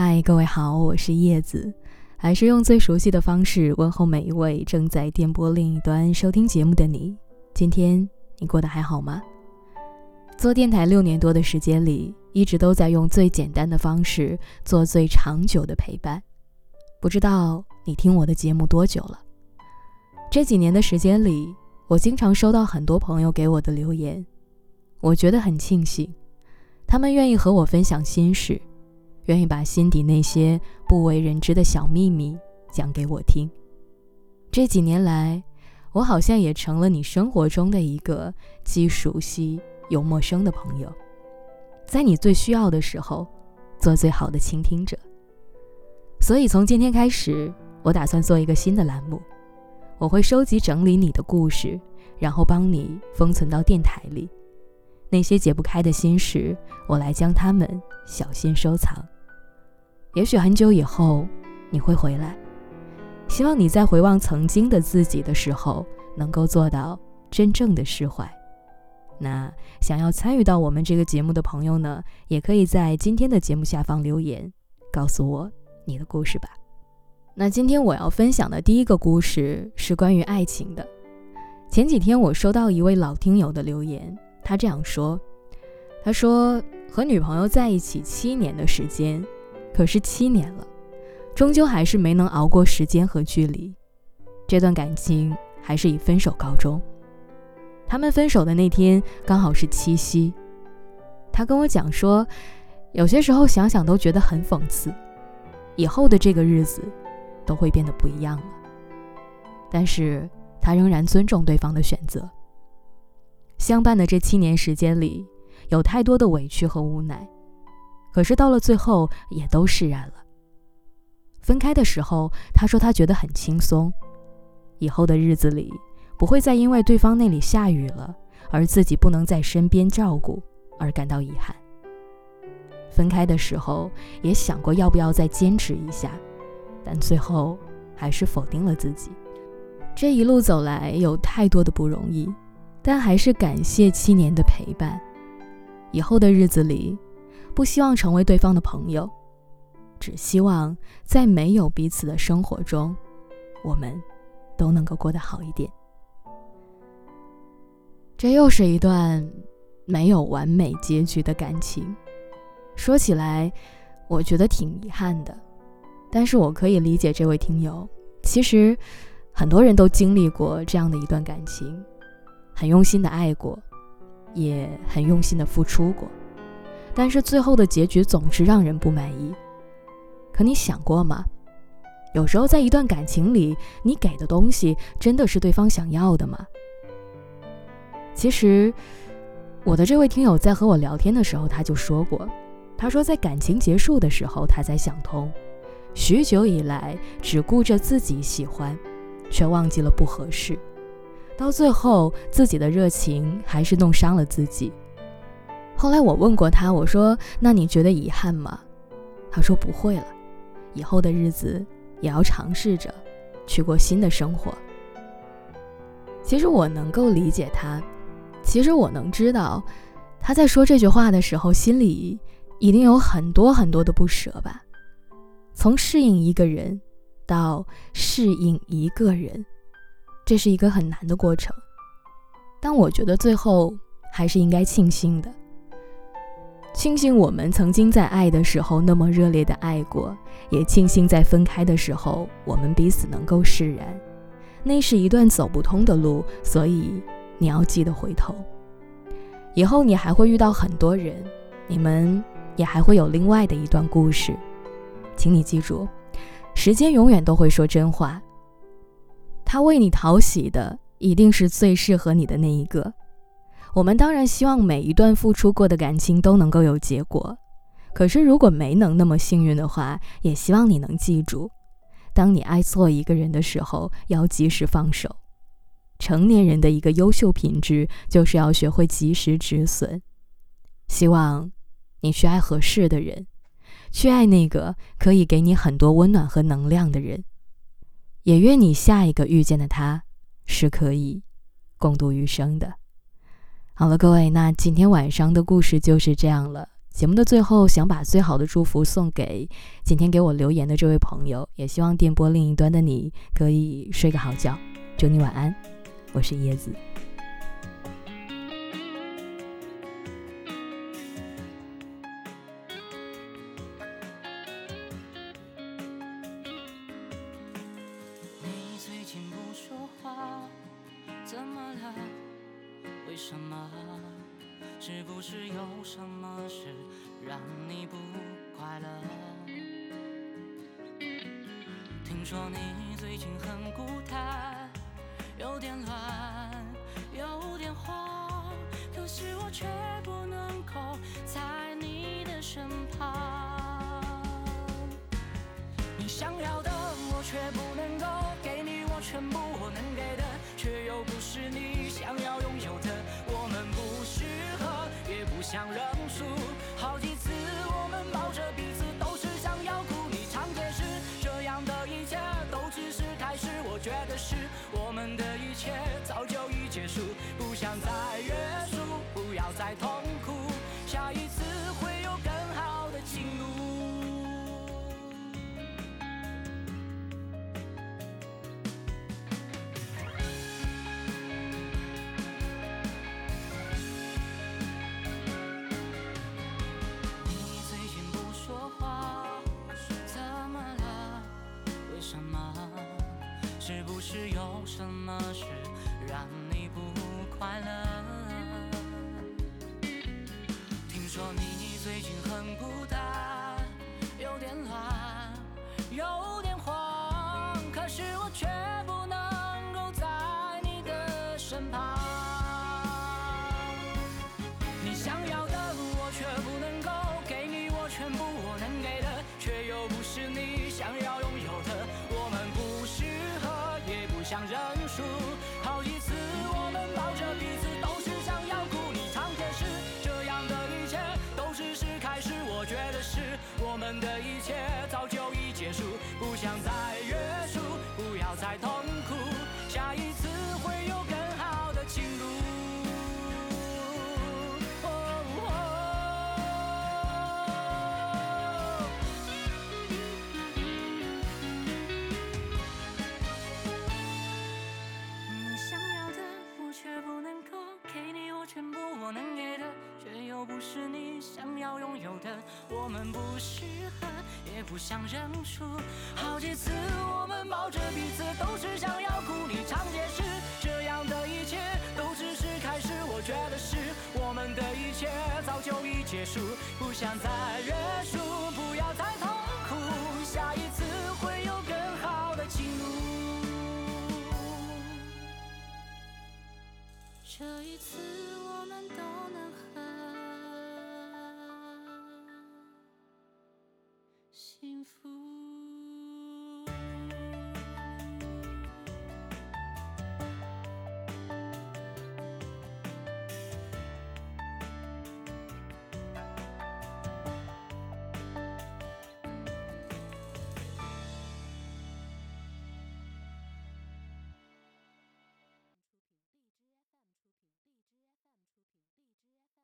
嗨，各位好，我是叶子，还是用最熟悉的方式问候每一位正在电波另一端收听节目的你。今天你过得还好吗？做电台六年多的时间里，一直都在用最简单的方式做最长久的陪伴。不知道你听我的节目多久了？这几年的时间里，我经常收到很多朋友给我的留言，我觉得很庆幸，他们愿意和我分享心事。愿意把心底那些不为人知的小秘密讲给我听。这几年来，我好像也成了你生活中的一个既熟悉又陌生的朋友，在你最需要的时候，做最好的倾听者。所以从今天开始，我打算做一个新的栏目，我会收集整理你的故事，然后帮你封存到电台里。那些解不开的心事，我来将它们小心收藏。也许很久以后你会回来，希望你在回望曾经的自己的时候，能够做到真正的释怀。那想要参与到我们这个节目的朋友呢，也可以在今天的节目下方留言，告诉我你的故事吧。那今天我要分享的第一个故事是关于爱情的。前几天我收到一位老听友的留言，他这样说：“他说和女朋友在一起七年的时间。”可是七年了，终究还是没能熬过时间和距离，这段感情还是以分手告终。他们分手的那天刚好是七夕，他跟我讲说，有些时候想想都觉得很讽刺，以后的这个日子都会变得不一样了。但是他仍然尊重对方的选择。相伴的这七年时间里，有太多的委屈和无奈。可是到了最后，也都释然了。分开的时候，他说他觉得很轻松，以后的日子里不会再因为对方那里下雨了，而自己不能在身边照顾而感到遗憾。分开的时候也想过要不要再坚持一下，但最后还是否定了自己。这一路走来有太多的不容易，但还是感谢七年的陪伴。以后的日子里。不希望成为对方的朋友，只希望在没有彼此的生活中，我们都能够过得好一点。这又是一段没有完美结局的感情，说起来，我觉得挺遗憾的。但是我可以理解这位听友，其实很多人都经历过这样的一段感情，很用心的爱过，也很用心的付出过。但是最后的结局总是让人不满意。可你想过吗？有时候在一段感情里，你给的东西真的是对方想要的吗？其实，我的这位听友在和我聊天的时候，他就说过，他说在感情结束的时候，他才想通，许久以来只顾着自己喜欢，却忘记了不合适，到最后自己的热情还是弄伤了自己。后来我问过他，我说：“那你觉得遗憾吗？”他说：“不会了，以后的日子也要尝试着去过新的生活。”其实我能够理解他，其实我能知道他在说这句话的时候心里一定有很多很多的不舍吧。从适应一个人到适应一个人，这是一个很难的过程。但我觉得最后还是应该庆幸的。庆幸我们曾经在爱的时候那么热烈的爱过，也庆幸在分开的时候我们彼此能够释然。那是一段走不通的路，所以你要记得回头。以后你还会遇到很多人，你们也还会有另外的一段故事。请你记住，时间永远都会说真话。他为你讨喜的，一定是最适合你的那一个。我们当然希望每一段付出过的感情都能够有结果，可是如果没能那么幸运的话，也希望你能记住，当你爱错一个人的时候，要及时放手。成年人的一个优秀品质，就是要学会及时止损。希望你去爱合适的人，去爱那个可以给你很多温暖和能量的人，也愿你下一个遇见的他，是可以共度余生的。好了，各位，那今天晚上的故事就是这样了。节目的最后，想把最好的祝福送给今天给我留言的这位朋友，也希望电波另一端的你可以睡个好觉，祝你晚安。我是叶子。什么？是不是有什么事让你不快乐？听说你最近很孤单，有点乱，有点慌，可是我却不能够在你的身旁。你想要的我却不能够给你，我全部我能给的，却又不是你想要拥有的。想认输。好几次我们抱着彼此，都是想要哭。你常解释，这样的一切都只是开始。我觉得是我们的一切早就已结束，不想再约束，不要再痛是不是有什么事让你不快乐？听说你最近很孤单，有点乱，有点慌，可是我却不能够在你的身旁。想在是你想要拥有的我们不适合也不想认输。好几次我们抱着彼此都是想要哭你常解释这样的一切都只是开始我觉得是我们的一切早就已结束不想再约束不要再痛苦下一次会有更好的情路这一次我们都能和